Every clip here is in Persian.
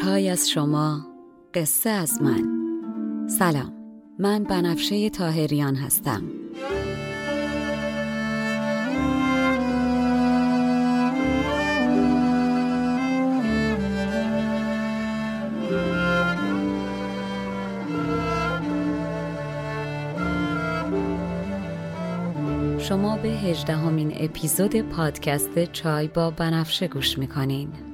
چای از شما قصه از من. سلام من بنفشه تاهریان هستم. شما به هجدهمین اپیزود پادکست چای با بنفشه گوش می‌کنین.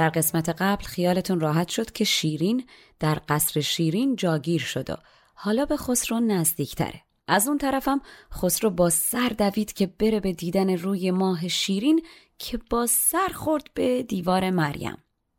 در قسمت قبل خیالتون راحت شد که شیرین در قصر شیرین جاگیر شد و حالا به خسرو نزدیکتره. از اون طرفم خسرو با سر دوید که بره به دیدن روی ماه شیرین که با سر خورد به دیوار مریم.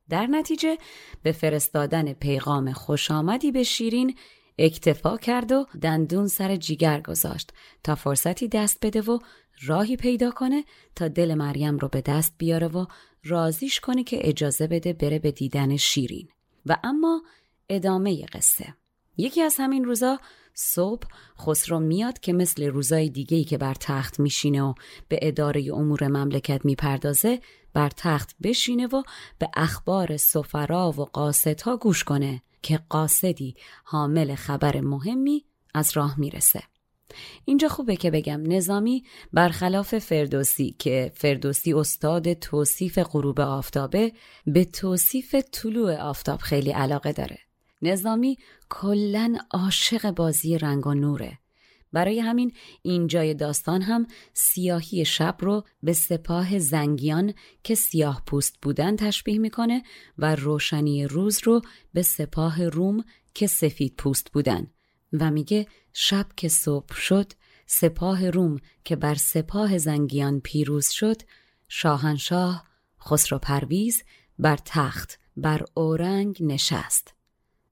در نتیجه به فرستادن پیغام خوش آمدی به شیرین اکتفا کرد و دندون سر جیگر گذاشت تا فرصتی دست بده و راهی پیدا کنه تا دل مریم رو به دست بیاره و رازیش کنه که اجازه بده بره به دیدن شیرین. و اما ادامه قصه. یکی از همین روزا صبح خسرو میاد که مثل روزای دیگهی که بر تخت میشینه و به اداره امور مملکت می‌پردازه بر تخت بشینه و به اخبار سفرا و قاصدها گوش کنه که قاصدی حامل خبر مهمی از راه می‌رسه. اینجا خوبه که بگم نظامی برخلاف فردوسی که فردوسی استاد توصیف غروب آفتابه به توصیف طلوع آفتاب خیلی علاقه داره. نظامی کلا عاشق بازی رنگ و نوره. برای همین اینجای داستان هم سیاهی شب رو به سپاه زنگیان که سیاه پوست بودن تشبیه می‌کنه و روشنی روز رو به سپاه روم که سفید پوست بودن. و میگه شب که صبح شد سپاه روم که بر سپاه زنگیان پیروز شد شاهنشاه خسرو پرویز بر تخت بر اورنگ نشست.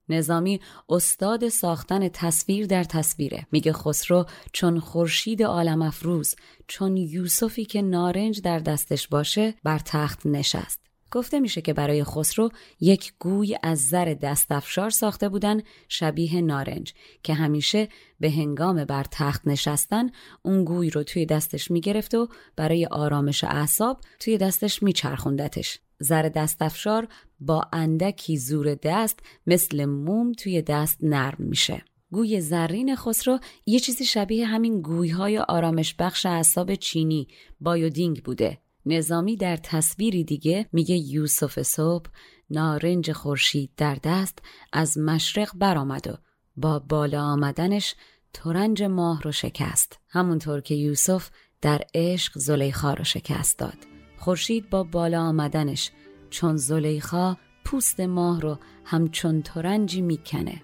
نظامی استاد ساختن تصویر در تصویره. میگه خسرو چون خورشید عالم افروز چون یوسفی که نارنج در دستش باشه بر تخت نشست. گفته میشه که برای خسرو یک گوی از زر دستافشار ساخته بودن شبیه نارنج که همیشه به هنگام بر تخت نشستن اون گوی رو توی دستش می‌گرفت و برای آرامش اعصاب توی دستش میچرخوندتش. زر دستافشار با اندکی زور دست مثل موم توی دست نرم میشه. گوی زرین خسرو یه چیزی شبیه همین گویهای آرامش بخش اعصاب چینی بایودینگ بوده. نظامی در تصویری دیگه میگه یوسف صبح نارنج خورشید در دست از مشرق برآمد و با بالا آمدنش ترنج ماه رو شکست. همونطور که یوسف در عشق زلیخا رو شکست داد. خورشید با بالا آمدنش چون زلیخا پوست ماه رو همچون ترنجی می‌کنه.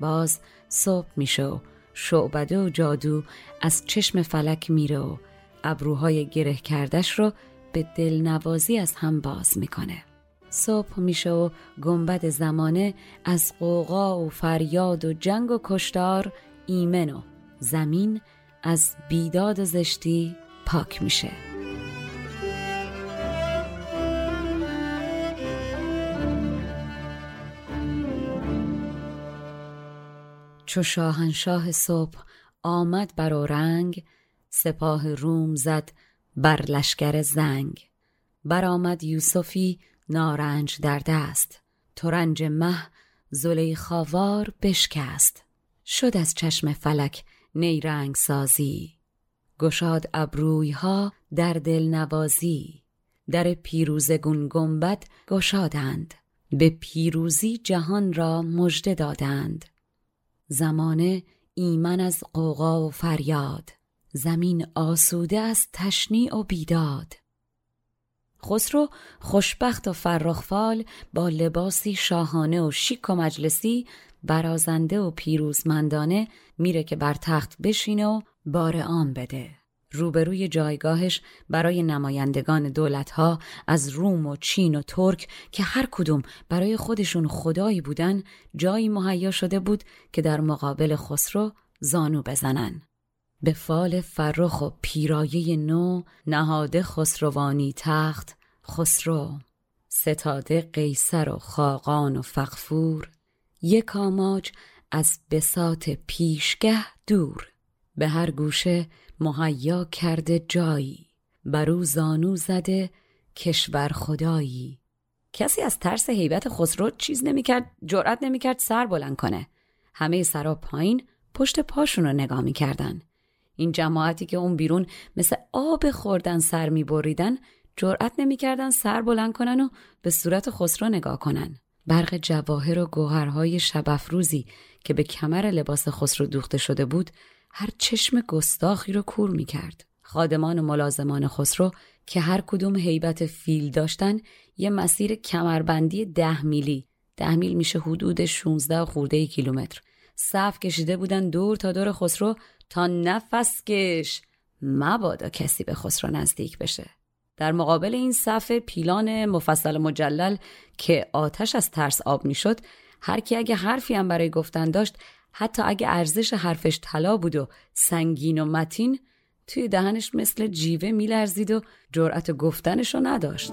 باز صبح میشه و شعبده و جادو از چشم فلک میره و ابروهای گره کردش رو به دلنوازی از هم باز می‌کنه. صبح میشه و گنبد زمانه از قوقا و فریاد و جنگ و کشتار ایمن و زمین از بیداد و زشتی پاک میشه. چو شاهنشاه صبح آمد بر رنگ سپاه روم زد بر لشکر زنگ. برآمد یوسفی نارنج در دست. ترنج مه زلیخاوار بشکست. شد از چشم فلک نیرنگ سازی. گشاد ابروی ها در دل نوازی. در پیروزگون گنبد گشادند. به پیروزی جهان را مژده دادند. زمانه ایمن از قوقا و فریاد. زمین آسوده از تشنیع و بیداد خسرو خوشبخت و فرخفال با لباسی شاهانه و شیک و مجلسی برازنده و پیروزمندانه میره که بر تخت بشینه و بار عام بده روبروی جایگاهش برای نمایندگان دولتها از روم و چین و ترک که هر کدوم برای خودشون خدایی بودن جایی مهیا شده بود که در مقابل خسرو زانو بزنن. به فال فرخ و پیرایه نو نهاده خسروانی تخت خسرو ستاده قیصر و خاقان و فقفور یک آماج از بسات پیشگه دور به هر گوشه مهیا کرده جایی برو زانو زده کشور خدایی. کسی از ترس حیبت خسرو چیز نمی‌کرد جرأت نمی‌کرد سر بلند کنه. همه سرا پایین پشت پاشون رو نگاه می‌کردن. این جماعتی که اون بیرون مثل آب خوردن سر میبریدن جرأت نمی‌کردن سر بلند کنن و به صورت خسرو نگاه کنن. برق جواهر و گوهرهای شبافروزی که به کمر لباس خسرو دوخته شده بود هر چشم گستاخی رو کور می کرد. خادمان و ملازمان خسرو که هر کدوم حیبت فیل داشتن یه مسیر کمربندی ده میلی. ده میل میشه حدود 16 خورده کیلومتر. صف کشیده بودن دور تا دور خسرو تا نفس کش مبادا کسی به خسرو نزدیک بشه. در مقابل این صف پیلان مفصل مجلل که آتش از ترس آب می‌شد هر کی اگه حرفی هم برای گفتن داشت حتی اگه ارزش حرفش طلا بود و سنگین و متین توی دهنش مثل جیوه میلرزید و جرأت گفتنش نداشت.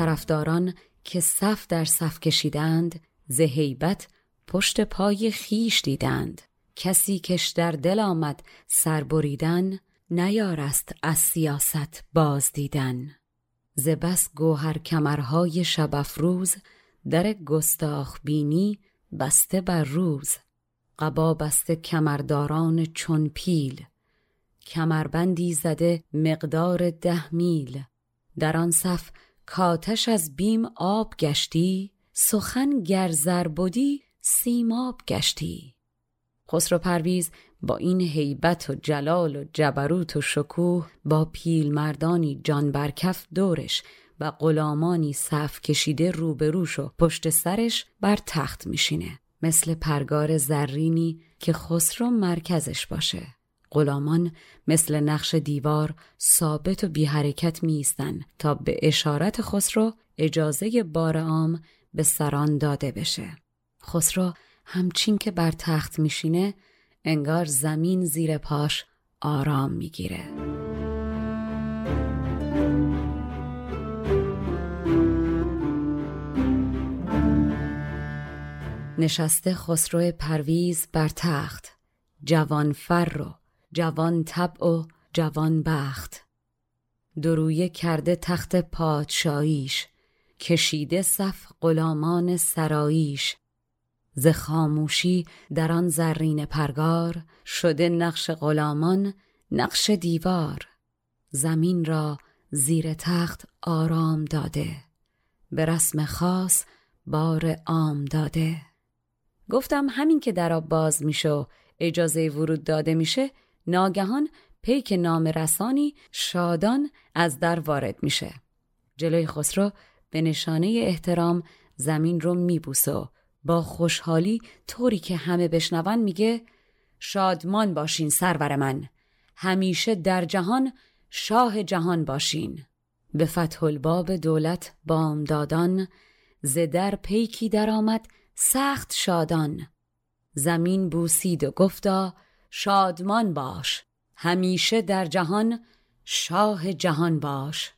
طرفداران که صف در صف کشیدند زهیبت پشت پای خیش دیدند. کسی کش در دل آمد سر بریدن نیارست از سیاست باز دیدن. ز بس گوهر کمرهای شب افروز در گستاخ بینی بسته بر روز. قبا بسته کمرداران چون پیل کمربندی زده مقدار ده میل. در آن صف کاتش از بیم آب گشتی سخن گرزر بودی سیماب گشتی. خسرو پرویز با این هیبت و جلال و جبروت و شکوه با پیل مردانی جان برکف دورش و غلامانی صف کشیده روبروش و پشت سرش بر تخت میشینه. مثل پرگار زرینی که خسرو مرکزش باشه. غلامان مثل نقش دیوار ثابت و بی حرکت می تا به اشارت خسرو اجازه بار عام به سران داده بشه. خسرو همچین که بر تخت میشینه انگار زمین زیر پاش آرام می‌گیره. نشسته خسرو پرویز بر تخت جوان فر و جوان طبع و جوان بخت. درویه کرده تخت پادشاهیش کشیده صف غلامان سراییش. ز خاموشی در آن زرین پرگار شده نقش غلامان نقش دیوار. زمین را زیر تخت آرام داده به رسم خاص بار عام داده. گفتم همین که در آب باز میشه اجازه ورود داده میشه ناگهان پیک نام رسانی شادان از در وارد میشه. جلوی خسرو به نشانه احترام زمین رو میبوسه با خوشحالی طوری که همه بشنون میگه شادمان باشین سرور من. همیشه در جهان شاه جهان باشین. به فتح الباب دولت بامدادان زدر پیکی درآمد سخت شادان. زمین بوسید و گفتا شادمان باش. همیشه در جهان شاه جهان باش.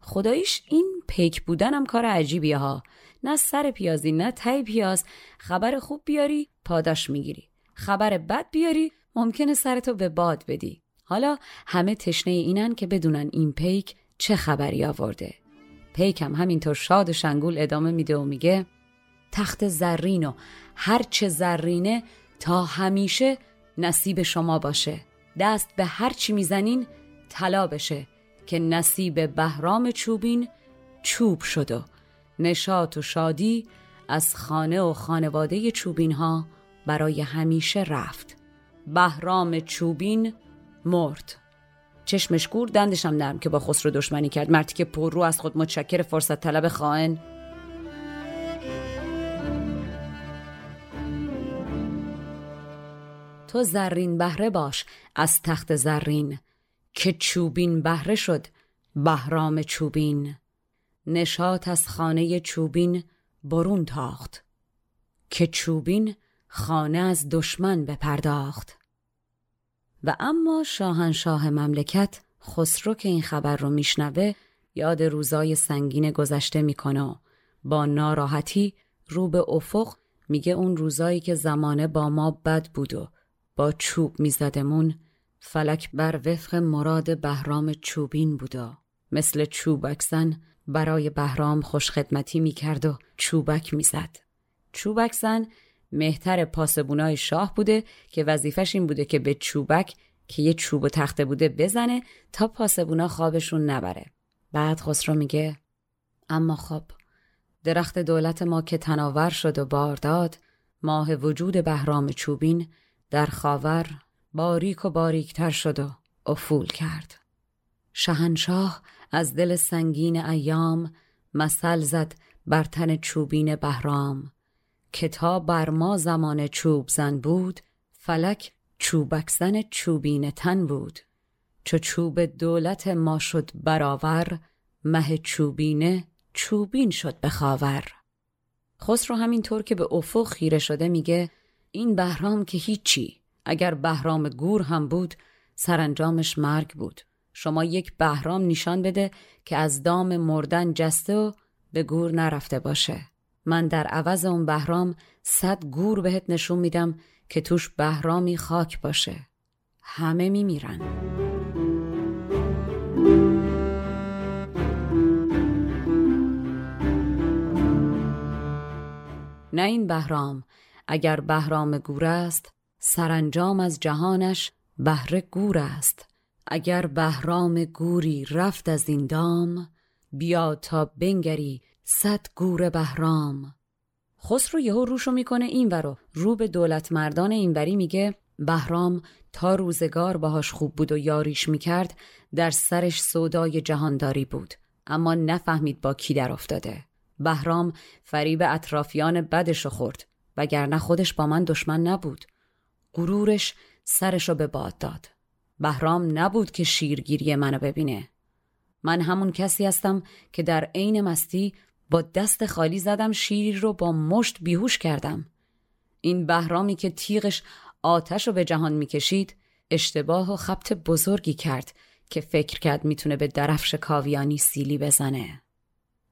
خدایش این پیک بودنم کار عجیبیه ها. نه سر پیازی نه تای پیاز. خبر خوب بیاری پاداش می‌گیری. خبر بد بیاری ممکنه سرتو به باد بدی. حالا همه تشنه اینن که بدونن این پیک چه خبری آورده. پیکم همینطور شاد و شنگول ادامه میده و میگه تخت زرین و هر چه زرینه تا همیشه نصیب شما باشه. دست به هر چی می‌زنین طلا بشه که نصیب بهرام چوبین چوب شد و نشاط و شادی از خانه و خانواده چوبین ها برای همیشه رفت. بهرام چوبین مرد. چشمش گور دندشم نرم که با خسرو دشمنی کرد. مردی که پر رو از خود متشکر فرصت طلب خائن. تو زرین بهره باش از تخت زرین. که چوبین بهره شد بهرام چوبین. نشاط از خانه چوبین برون تاخت. که چوبین خانه از دشمن بپرداخت. و اما شاهنشاه مملکت خسرو که این خبر رو میشنوه یاد روزای سنگین گذشته می‌کنه با ناراحتی رو به افق میگه اون روزایی که زمانه با ما بد بود و چوب میزدمون فلک بر وفق مراد بهرام چوبین بودا. مثل چوبکزن برای بهرام خوشخدمتی می‌کرد و چوبک می‌زد. چوبکزن مهتر پاسبونای شاه بوده که وظیفش این بوده که به چوبک که یه چوب و تخته بوده بزنه تا پاسبونا خوابشون نبره. بعد خسرو میگه اما خب درخت دولت ما که تناور شد و بار داد ماه وجود بهرام چوبین در خاور باریک و باریکتر شد و افول کرد. شهنشاه از دل سنگین ایام مثل زد بر تن چوبین بهرام. که تا بر ما زمان چوب زن بود فلک چوبکزن چوبین تن بود. چو چوب دولت ما شد برآور مه چوبینه چوبین شد به خاور. خسرو همینطور که به افق خیره شده میگه این بهرام که هیچی. اگر بهرام گور هم بود سرانجامش مرگ بود. شما یک بهرام نشان بده که از دام مردن جسته و به گور نرفته باشه. من در عوض اون بهرام صد گور بهت نشون میدم که توش بهرامی خاک باشه. همه میمیرن. نه این بهرام اگر بهرام گور است سرانجام از جهانش بهره گور است. اگر بهرام گوری رفت از این دام بیا تا بنگری صد گور بهرام. خسرو یهو روشو می‌کنه این ورو رو. به دولت مردان اینوری میگه بهرام تا روزگار باهاش خوب بود و یاریش می‌کرد در سرش سودای جهانداری بود. اما نفهمید با کی در افتاده. بهرام فریب اطرافیان بدشو خورد. وگرنه خودش با من دشمن نبود. غرورش سرشو به باد داد. بهرام نبود که شیرگیری منو ببینه. من همون کسی هستم که در عین مستی با دست خالی زدم شیری رو با مشت بیهوش کردم. این بهرامی که تیغش آتش رو به جهان می‌کشید اشتباه و خبت بزرگی کرد که فکر کرد می‌تونه به درفش کاویانی سیلی بزنه.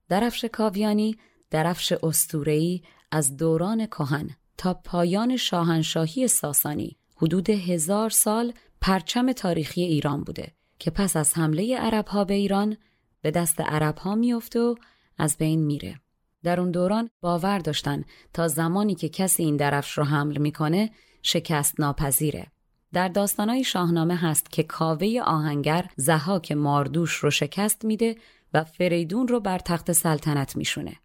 درفش کاویانی درفش استورهی از دوران کهن تا پایان شاهنشاهی ساسانی حدود هزار سال پرچم تاریخی ایران بوده که پس از حمله عربها به ایران به دست عربها میفته و از بین میره. در اون دوران باور داشتن تا زمانی که کسی این درفش رو حمل می‌کنه شکست ناپذیره. در داستانهای شاهنامه هست که کاوه آهنگر زهاک ماردوش رو شکست میده و فریدون رو بر تخت سلطنت میشونه.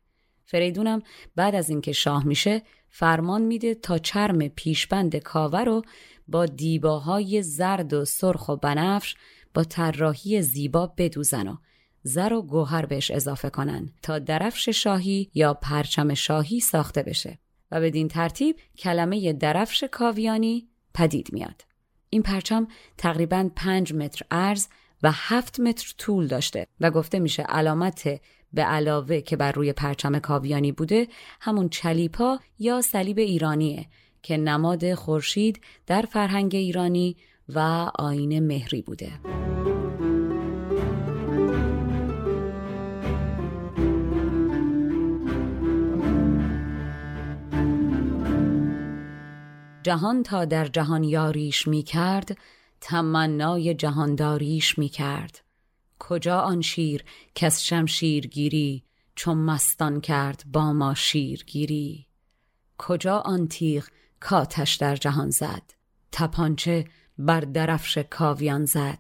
فریدونم بعد از اینکه شاه میشه فرمان میده تا چرم پیشبند کاوه رو با دیباهای زرد و سرخ و بنفش با طراحی زیبا بدوزن و زر و گوهر بهش اضافه کنن تا درفش شاهی یا پرچم شاهی ساخته بشه و بدین ترتیب کلمه درفش کاویانی پدید میاد. این پرچم تقریبا 5 متر عرض و 7 متر طول داشته و گفته میشه علامت به علاوه که بر روی پرچم کاویانی بوده همون چلیپا یا صلیب ایرانیه که نماد خورشید در فرهنگ ایرانی و آین مهری بوده. جهان تا در جهان یاریش می کرد تمنای جهانداریش می کرد کجا آن شیر کس شمشیر گیری چون مستان کرد با ما شیرگیری؟ کجا آن تیغ کاتش در جهان زد؟ تپانچه بر درفش کاویان زد؟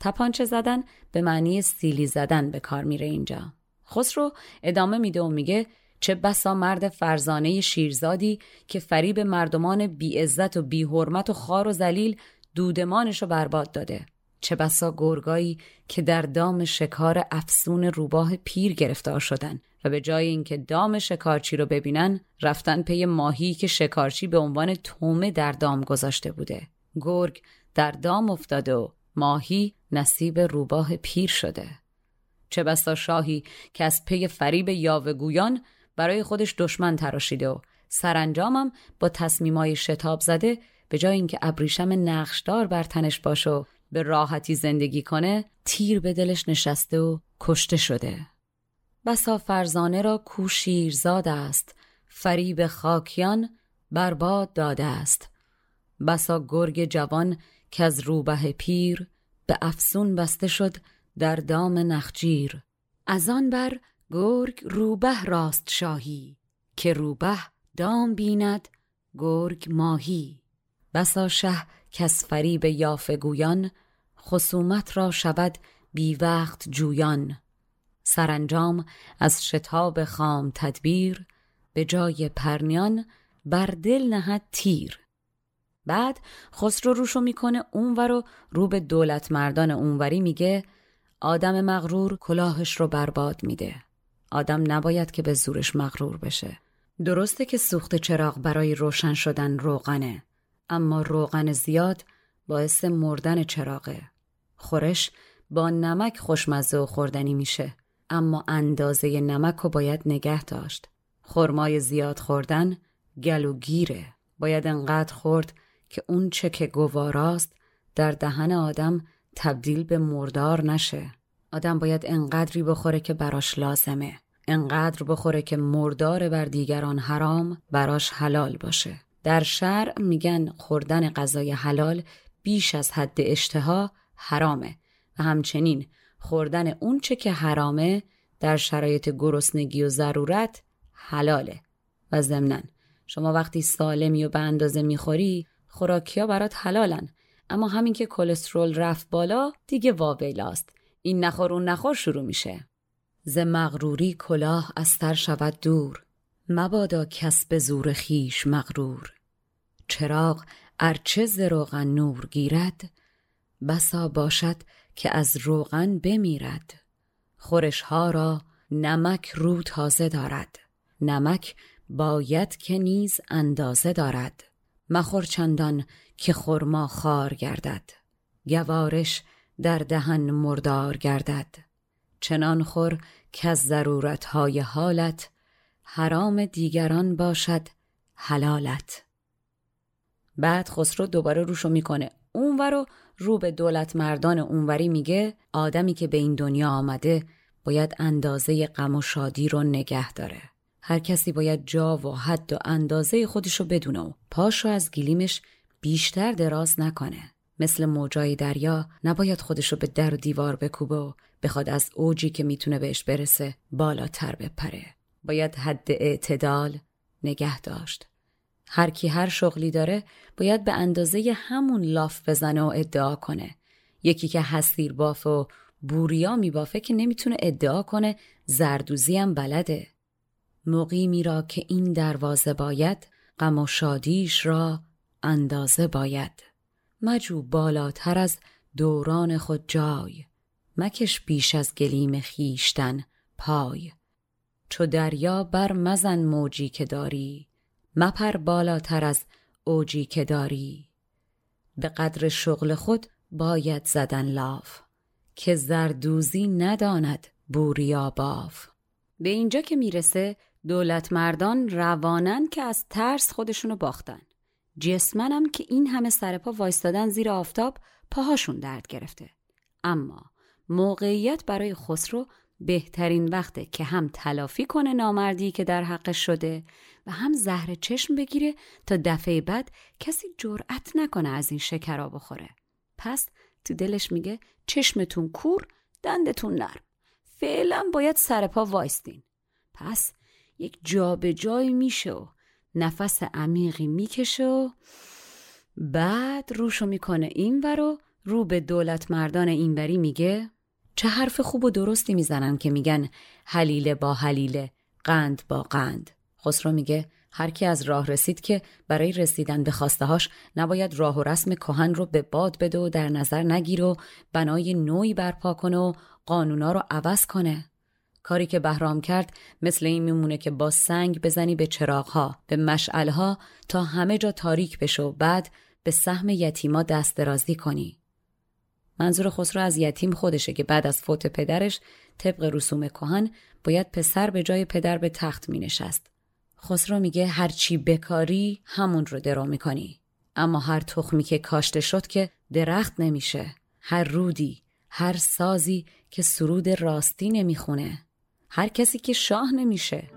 تپانچه زدن به معنی سیلی زدن به کار میره اینجا. خسرو ادامه میده و میگه چه بسا مرد فرزانه شیرزادی که فریب مردمان بی عزت و بی حرمت و خار و زلیل دودمانش رو برباد داده. چه بسا گرگایی که در دام شکار افسون روباه پیر گرفتار شدن و به جای اینکه دام شکارچی رو ببینن رفتن پی ماهی که شکارچی به عنوان تومه در دام گذاشته بوده. گرگ در دام افتاده و ماهی نصیب روباه پیر شده. چه بسا شاهی که از پی فریب یاوهگویان برای خودش دشمن تراشیده و سرانجامم با تصمیمای شتاب زده به جای اینکه ابریشم نقشدار بر تنش باشه به راحتی زندگی کنه تیر به دلش نشسته و کشته شده. بسا فرزانه را کو شیرزاد است فریب خاکیان برباد داده است. بسا گرگ جوان که از روبه پیر به افسون بسته شد در دام نخجیر. از آن بر گرگ روبه راست شاهی که روبه دام بیند گرگ ماهی. بسا شه کس فریب یافه گویان خصومت را شود بی وقت جویان. سرانجام از شتاب خام تدبیر به جای پرنیان بر دل نهد تیر. بعد خسرو روشو می‌کنه اونور و رو به دولت مردان اونوری میگه آدم مغرور کلاهش رو برباد میده. آدم نباید که به زورش مغرور بشه. درسته که سوخت چراغ برای روشن شدن روغنه. اما روغن زیاد باعث مردن چراغه. خورش با نمک خوشمزه و خوردنی میشه اما اندازه نمک رو باید نگه داشت. خرمای زیاد خوردن گلو گیره. باید انقدر خورد که اون چه که گواراست در دهن آدم تبدیل به مردار نشه. آدم باید انقدری بخوره که براش لازمه. انقدر بخوره که مردار بر دیگران حرام براش حلال باشه. در شرع میگن خوردن غذای حلال بیش از حد اشتها حرامه و همچنین خوردن اونچه که حرامه در شرایط گرسنگی و ضرورت حلاله و ضمناً شما وقتی سالمی و به اندازه می‌خوری خوراکیا برات حلالن. اما همین که کلسترول رفت بالا دیگه واویلاست. این نخور اون نخور شروع میشه. ز مغروری کلاه از سر شود دور. مبادا کس به زور خیش مغرور. چراغ ارچه ز روغن نور گیرد بسا باشد که از روغن بمیرد. خورشها را نمک رو تازه دارد. نمک باید که نیز اندازه دارد. مخور چندان که خرما خار گردد. گوارش در دهن مردار گردد. چنان خور که از ضرورتهای حالت حرام دیگران باشد حلالت. بعد خسرو دوباره روشو می‌کنه. اونور رو رو به دولت مردان اونوری میگه آدمی که به این دنیا آمده باید اندازه غم و شادی رو نگه داره. هر کسی باید جا و حد و اندازه خودشو بدونه و پاشو از گلیمش بیشتر دراز نکنه. مثل موجای دریا نباید خودشو به در و دیوار بکوبه و بخواد از اوجی که می‌تونه بهش برسه بالاتر بپره. باید حد اعتدال نگه داشت. هر کی هر شغلی داره باید به اندازه همون لاف بزنه و ادعا کنه. یکی که هستیر باف و بوریا میبافه که نمی‌تونه ادعا کنه زردوزی هم بلده. مقیمی را که این دروازه باید غم و شادیش را اندازه باید. مجو بالاتر از دوران خود جای مکش بیش از گلیم خیشتن پای. چو دریا بر مزن موجی که داری مپر بالاتر از اوجی که داری. به قدر شغل خود باید زدن لاف که زردوزی نداند بوریا باف به اینجا که می‌رسه دولت مردان روانن که از ترس خودشونو باختن. جسمنم که این همه سرپا وایستادن زیر آفتاب پاهاشون درد گرفته. اما موقعیت برای خسرو بهترین وقته که هم تلافی کنه نامردی که در حقش شده و هم زهر چشم بگیره تا دفعه بعد کسی جرأت نکنه از این شکرا بخوره. پس تو دلش میگه چشمتون کور دندتون نرم. فعلا باید سرپا وایستین. پس یک جا به جای میشه و نفس عمیقی می‌کشه و بعد روشو می‌کنه این رو رو به دولت مردان اینوری میگه چه حرف خوب و درستی می‌زنن که میگن حلیله با حلیله قند با قند. خسرو میگه هر کی از راه رسید که برای رسیدن به هاش نباید راه و رسم کهن رو به باد بده و در نظر نگیر و بنای نوعی برپا کنه و قانونا رو عوض کنه. کاری که بهرام کرد مثل این میمونه که با سنگ بزنی به چراغها به مشعلها تا همه جا تاریک بشه و بعد به سهم یتیما دست درازی کنی. منظور خسرو از یتیم خودشه که بعد از فوت پدرش طبق رسوم کهن باید پسر به جای پدر به تخت می نشست. خسرو میگه هرچی بکاری همون رو درو می‌کنی. اما هر تخمی که کاشته شد که درخت نمیشه. هر رودی، هر سازی که سرود راستی نمی‌خونه. هر کسی که شاه نمیشه.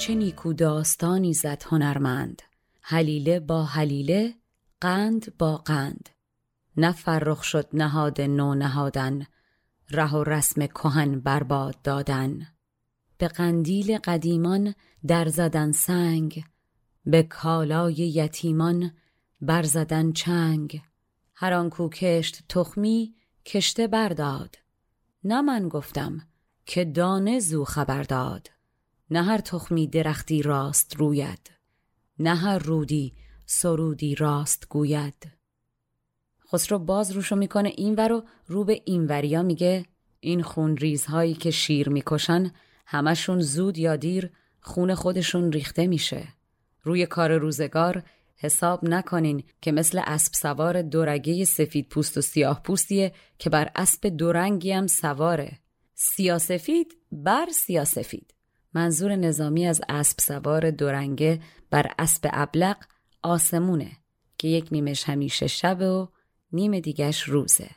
چه نیکو داستانی زد هنرمند. حلیله با حلیله قند با قند. نه فرخ شد نهاد نو نهادن ره و رسم کهن برباد دادن. به قندیل قدیمان در زدن سنگ به کالای یتیمان بر زدن چنگ. هر آن کو کشت تخمی کشته برداد نه من گفتم که دانه زو خبر داد. نه هر تخمی درختی راست روید نه هر رودی سرودی راست گوید. خسرو باز روشو می‌کنه این رو رو به وریا میگه این خون ریزهایی که شیر می‌کشن همشون زود یا دیر خون خودشون ریخته میشه. روی کار روزگار حساب نکنین که مثل اسب سوار دورگه سفید پوست و سیاه پوستیه که بر اسب دورنگی هم سواره. سیاسفید بر سیاسفید منظور نظامی از اسب سوار دورنگه بر اسب ابلق آسمونه که یک نیمش همیشه شب و نیم دیگش روزه.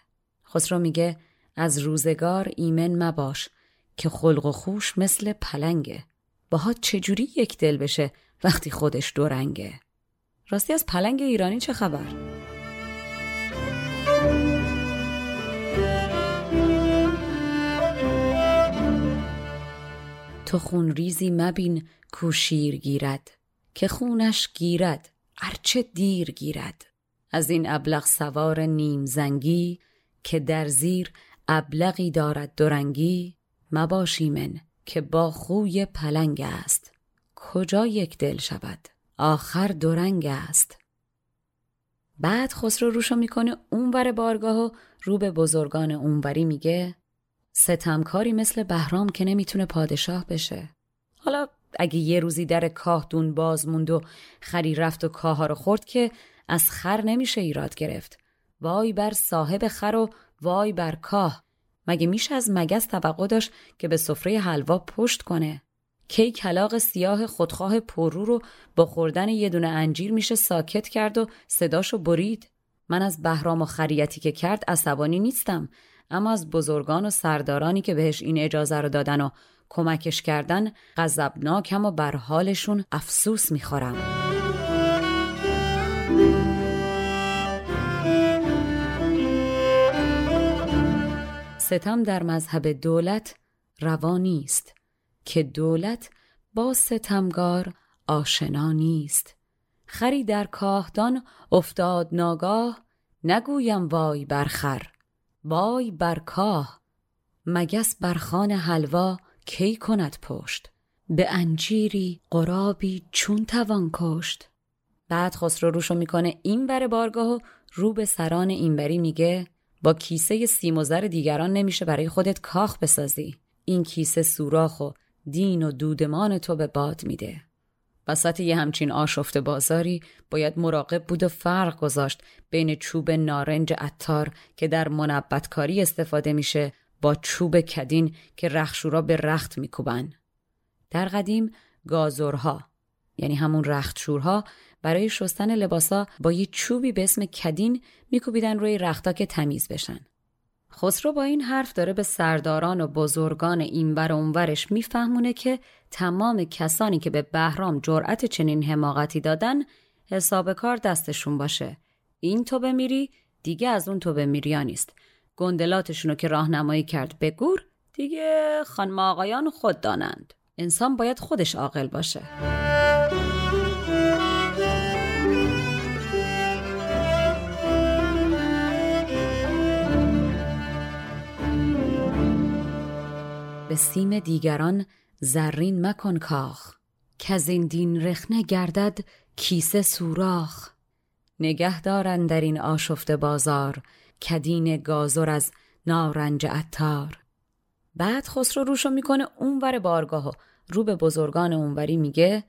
خسرو میگه از روزگار ایمن مباش که خلق و خوش مثل پلنگه. باها چجوری یک دل بشه وقتی خودش دورنگه؟ راستی از پلنگ ایرانی چه خبر؟ تو خون ریزی مبین کو شیر گیرد که خونش گیرد ارچه دیر گیرد. از این ابلغ سوار نیم زنگی که در زیر ابلغی دارد درنگی مباشی من که با خوی پلنگ است. کجا یک دل شود؟ آخر درنگ است. بعد خسرو روشو می‌کنه اونور بارگاه و رو به بزرگان اونوری میگه ستمکاری مثل بهرام که نمی‌تونه پادشاه بشه. حالا اگه یه روزی در کاه دون باز موند و خری رفت و کاه رو خورد که از خر نمیشه ایراد گرفت. وای بر صاحب خر و وای بر کاه. مگه میشه از مگس توقع داشت که به سفره حلوا پشت کنه؟ کی کلاغ سیاه خودخواه پررو رو با خوردن یه دونه انجیر میشه ساکت کرد و صداشو برید؟ من از بهرام و خریتی که کرد عصبانی نیستم. اما از بزرگان و سردارانی که بهش این اجازه رو دادن و کمکش کردن غضبناکم و بر حالشون افسوس می‌خورم. ستم در مذهب دولت روا نیست که دولت با ستمگار آشنا نیست. خری در کاهدان افتاد ناگاه نگویم وای برخر. وای بر کاه مگس بر خان حلوا کی کند پشت؟ به انجیری قرابی چون توان کشت؟ بعد خسرو روشو می‌کنه این بر بارگاه و رو به سران اینوری میگه با کیسه سیم و زر دیگران نمیشه برای خودت کاخ بسازی. این کیسه سوراخ و دین و دودمان تو به باد میده. وسط یه همچین آشفت بازاری باید مراقب بود و فرق گذاشت بین چوب نارنج عطار که در منبتکاری استفاده میشه با چوب کدین که رخشورا به رخت میکوبن. در قدیم گازورها یعنی همون رختشورها برای شستن لباسا با یه چوبی به اسم کدین میکوبیدن روی رختا که تمیز بشن. خسرو با این حرف داره به سرداران و بزرگان این بر اونورش میفهمونه که تمام کسانی که به بهرام جرأت چنین حماقتی دادن حساب کار دستشون باشه. این تو بمیری دیگه از اون تو بمیریا نیست. گندلاتشونو که راهنمایی کرد به گور دیگه خانم آقایان خود دانند. انسان باید خودش عاقل باشه. به سیم دیگران زرین مکن کاخ که این دین رخنه گردد کیسه سوراخ. نگه دارن در این آشفته بازار کدین گازر از نارنج عطار. بعد خسرو روشو می‌کنه اونور بارگاه و رو به بزرگان اونوری میگه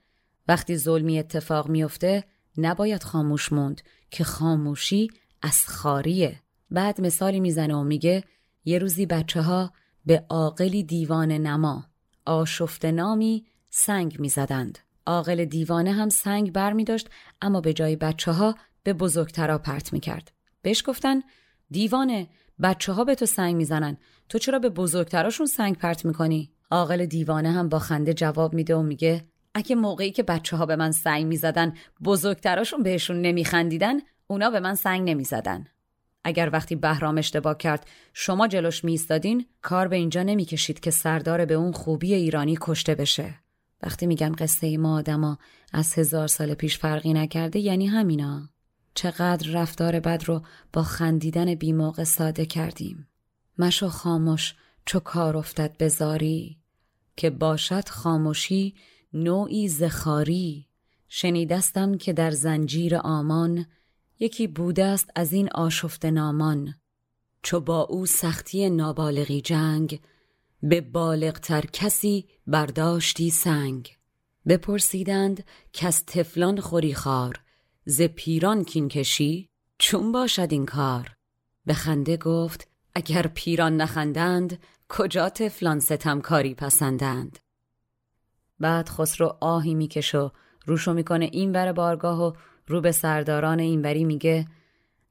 وقتی ظلمی اتفاق میفته نباید خاموش موند که خاموشی از خاریه. بعد مثالی می‌زنه و میگه یه روزی بچه ها به عاقلی دیوان نما آشفته نامی سنگ می‌زدند عاقل دیوانه هم سنگ بر می داشت اما به جای بچه ها به بزرگترا پرت می کرد. بهش گفتن دیوانه بچه ها به تو سنگ می‌زنن تو چرا به بزرگتراشون سنگ پرت می‌کنی؟ عاقل دیوانه هم با خنده جواب میده و میگه اگه موقعی که بچه ها به من سنگ می‌زدن بزرگتراشون بهشون نمیخندیدن اونا به من سنگ نمی‌زدن. اگر وقتی بهرام اشتباه کرد شما جلوش میستادین کار به اینجا نمی‌کشید که سردار به اون خوبی ایرانی کشته بشه. وقتی میگم قصه ما آدما از هزار سال پیش فرقی نکرده یعنی همینا. چقدر رفتار بد رو با خندیدن بیموقع ساده کردیم. مشو خاموش چو کار افتد بزاری که باشد خاموشی نوعی زخاری شنیدستم که در زنجیر آمان یکی بوده است از این آشفت نامان چو با او سختی نابالغی جنگ به بالغتر کسی برداشتی سنگ. بپرسیدند از تفلان خوری خار ز پیران کین کشی چون باشد این کار؟ به خنده گفت اگر پیران نخندند کجا تفلان ستمکاری پسندند؟ بعد خسرو آهی میکش و روشو می‌کنه این بر بارگاه و رو به سرداران اینوری میگه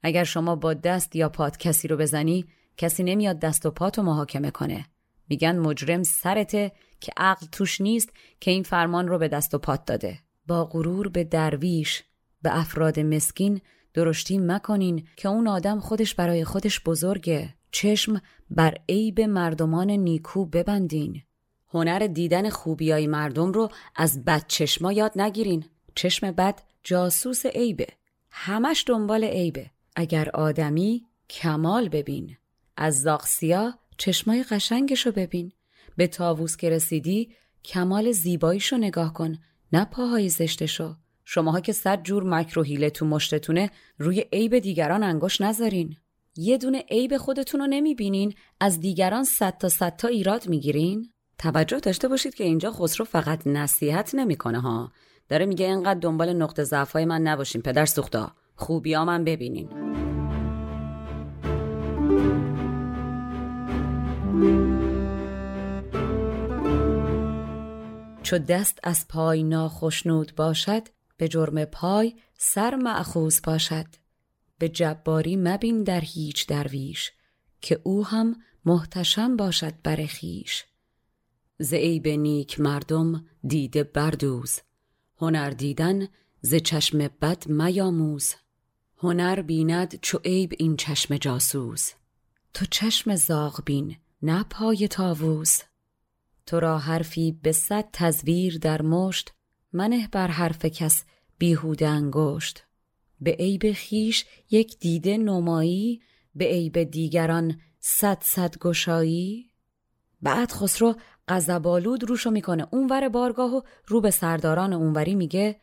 اگر شما با دست یا پات کسی رو بزنی کسی نمیاد دست و پاتو محاکمه کنه. میگن مجرم سرته که عقل توش نیست که این فرمان رو به دست و پات داده. با غرور به درویش به افراد مسکین درشتی مکنین که اون آدم خودش برای خودش بزرگه. چشم بر عیب مردمان نیکو ببندین. هنر دیدن خوبیای مردم رو از بد چشما یاد نگیرین. چشم بد جاسوس عیبه. همش دنبال عیبه. اگر آدمی کمال ببین. از زاغسیا چشمای قشنگشو ببین. به تاووس که رسیدی کمال زیباییشو نگاه کن نه پاهای زشتشو. شماها که صد جور مکر و حیله تو مشتتونه روی عیب دیگران انگوش نذارین. یه دونه عیب خودتون رو نمی‌بینین از دیگران صد تا صد تا ایراد می‌گیرین. توجه داشته باشید که اینجا خسرو فقط نصیحت نمی‌کنه ها. داره میگه اینقدر دنبال نقطه ضعفای من نباشین پدر سوختا. خوبیا من ببینین. چو دست از پای ناخشنود باشد به جرم پای سر معخوز باشد. به جباری مبین در هیچ درویش که او هم محتشم باشد بر خیش. ز عیب نیک مردم دیده بردوز هنر دیدن ز چشم بد میاموز. هنر بیند چو عیب این چشم جاسوس. تو چشم زاغ بین نه پای تاووس تو را حرفی به صد تزویر در مشت منه بر حرف کس بیهوده انگشت. به عیب خیش یک دیده نمایی به عیب دیگران صد صد گشایی. بعد خسرو غضبآلود روشو می‌کنه. اونور بارگاه و رو به سرداران اونوری میگه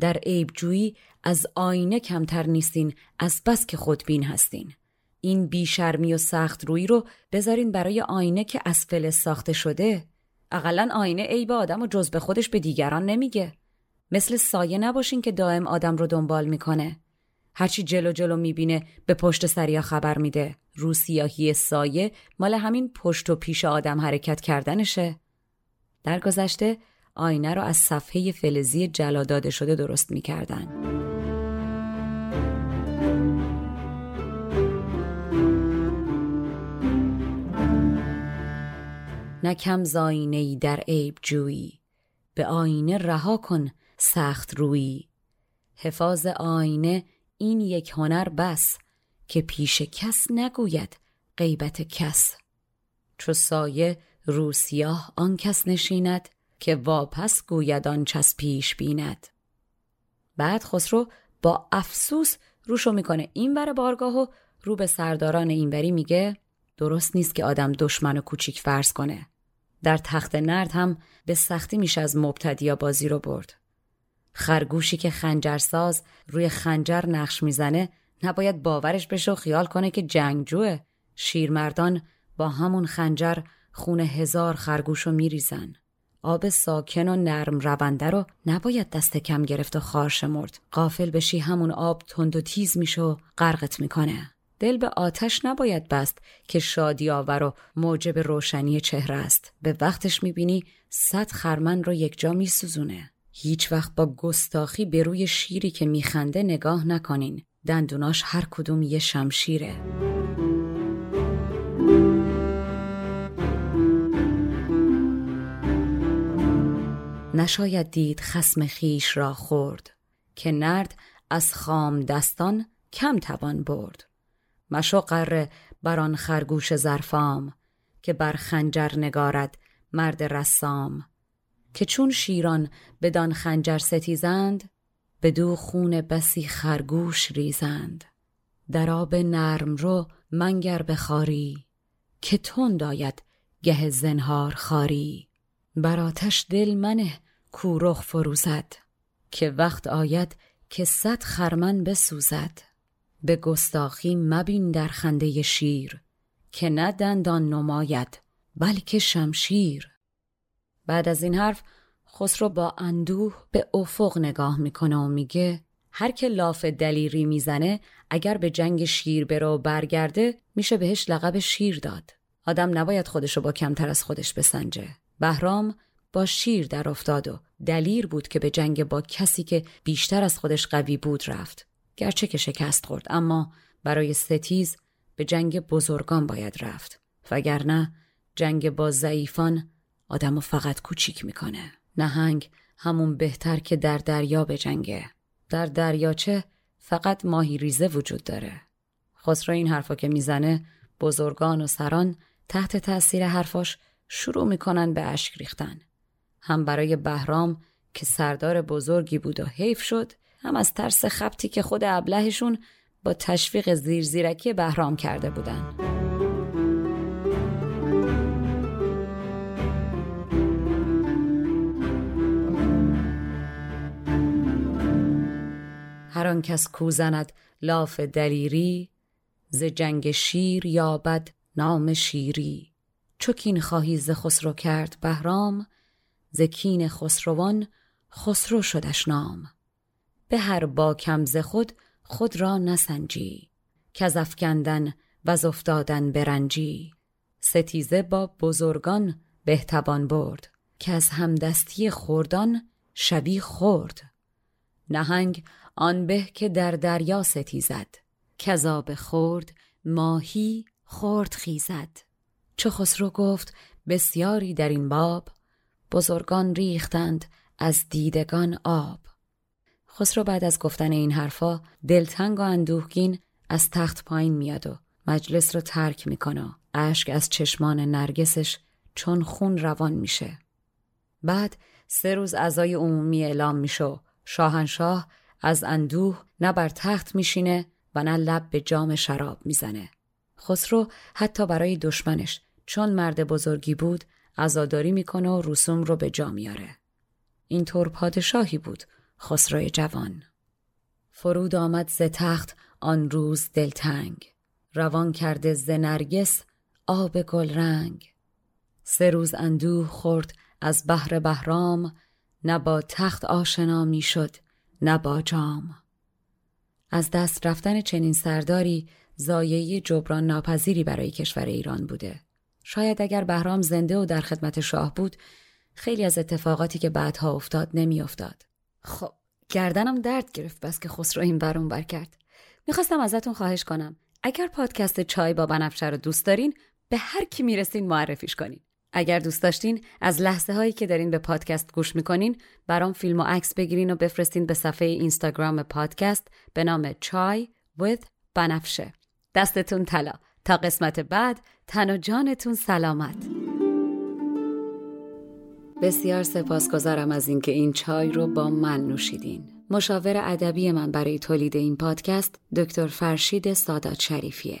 در عیب جویی از آینه کمتر نیستین از بس که خودبین هستین. این بیشرمی و سخت روی رو بذارین برای آینه که از فلز ساخته شده. اقلا آینه عیب آدم و جز به خودش به دیگران نمیگه. مثل سایه نباشین که دائم آدم رو دنبال می‌کنه. هرچی جلو جلو می‌بینه به پشت سریا خبر میده. رو سیاهی سایه مال همین پشت و پیش آدم حرکت کردنشه. در گذشته آینه رو از صفحه فلزی جلا داده شده درست می‌کردن. نکم ای در عیب جویی به آینه رها کن سخت رویی. حفاظ آینه این یک هنر بس که پیش کس نگوید غیبت کس. چو سایه روسیاه آن کس نشیند که واپس گوید آن چس پیش بیند. بعد خسرو با افسوس روشو می‌کنه. این بر بارگاه و رو به سرداران اینوری میگه درست نیست که آدم دشمن و کوچیک فرض کنه. در تخت نرد هم به سختی میشه از مبتدیا بازی رو برد. خرگوشی که خنجرساز روی خنجر نقش می‌زنه نباید باورش بشه و خیال کنه که جنگجوه. شیرمردان با همون خنجر خون هزار خرگوش رو میریزن. آب ساکن و نرم رونده رو نباید دست کم گرفت و خار مرد. قافل بشی همون آب تند و تیز میشه و غرقت می‌کنه. دل به آتش نباید بست که شادی آور و موجب روشنی چهره است. به وقتش می‌بینی صد خرمن رو یک جا میسوزونه. هیچ وقت با گستاخی به روی شیری که میخنده نگاه نکنین. دندوناش هر کدوم یه شمشیره. نشاید دید خسم خیش را خورد که نرد از خام دستان کم توان برد. مشو قره بر آن خرگوش زرفام که بر خنجر نگارد مرد رسام. که چون شیران بدان خنجر ستیزند بدو خون بسی خرگوش ریزند. در آب نرم رو منگر بخاری که تند آید گه زنهار خاری. بر آتش دل منه کورخ فروزد که وقت آید که صد خرمن بسوزد. به گستاخی مبین در خنده شیر که نه دندان نماید بلکه شمشیر. بعد از این حرف خسرو با اندوه به افق نگاه می‌کنه و میگه هر که لاف دلیری می‌زنه اگر به جنگ شیر بره و برگرده میشه بهش لقب شیر داد. آدم نباید خودشو با کمتر از خودش بسنجه. بهرام با شیر در افتاد و دلیر بود که به جنگ با کسی که بیشتر از خودش قوی بود رفت. گرچه که شکست خورد اما برای ستیز به جنگ بزرگان باید رفت. وگرنه جنگ با ضعیفان آدمو فقط کوچیک می‌کنه. نهنگ همون بهتر که در دریا به جنگه در دریاچه فقط ماهی ریزه وجود داره. خسرو این حرفا که می‌زنه بزرگان و سران تحت تأثیر حرفاش شروع می‌کنن به اشک ریختن. هم برای بهرام که سردار بزرگی بود و حیف شد هم از ترس خبتی که خود ابلهشون با تشویق زیرزیرکی بهرام کرده بودن. هر آن کس کوزند لاف دلیری ز جنگ شیر یابد نام شیری. چو خواهی ز خسرو کرد بهرام ز کین خسروان خسرو شدش نام. به هر با کم ز خود خود را نسنجی. که از افکندن و افتادن برنجی. ستیزه با بزرگان بهتبان برد. که از همدستی خوردان شبی خورد. نهنگ آن به که در دریا ستیزد. کذاب خورد ماهی خورد خیزد. چو خسرو گفت بسیاری در این باب بزرگان ریختند از دیدگان آب. خسرو بعد از گفتن این حرفا دلتنگ و اندوهگین از تخت پایین میاد و مجلس رو ترک می‌کنه اشک از چشمان نرگسش چون خون روان میشه. بعد سه روز ازای عمومی اعلام میشه شاهنشاه از اندوه نه بر تخت میشینه و نه لب به جام شراب می‌زنه. خسرو حتی برای دشمنش چون مرد بزرگی بود عزاداری می‌کنه و رسوم رو به جا میاره. اینطور پادشاهی بود خسروی جوان. فرود آمد ز تخت آن روز دلتنگ. روان کرده ز نرگس آب گل رنگ سه روز اندوه خورد از بحر بهرام نه با تخت آشنا می‌شد نه با جام. از دست رفتن چنین سرداری زایه جبران ناپذیری برای کشور ایران بوده. شاید اگر بهرام زنده و در خدمت شاه بود خیلی از اتفاقاتی که بعدها افتاد نمیافتاد. خب گردنم درد گرفت بس که خسرو این برون بر کرد. می‌خواستم ازتون خواهش کنم اگر پادکست چای با بنفشه رو دوست دارین به هر کی می‌رسین معرفیش کنین. اگر دوست داشتین از لحظه هایی که دارین به پادکست گوش می‌کنین برام فیلم و عکس بگیرین و بفرستین به صفحه اینستاگرام پادکست به نام چای with بنفشه. دستتون طلا. تا قسمت بعد تن و جانتون سلامت. بسیار سپاسگزارم از اینکه این چای رو با من نوشیدین. مشاور ادبی من برای تولید این پادکست دکتر فرشید سادات شریفیه.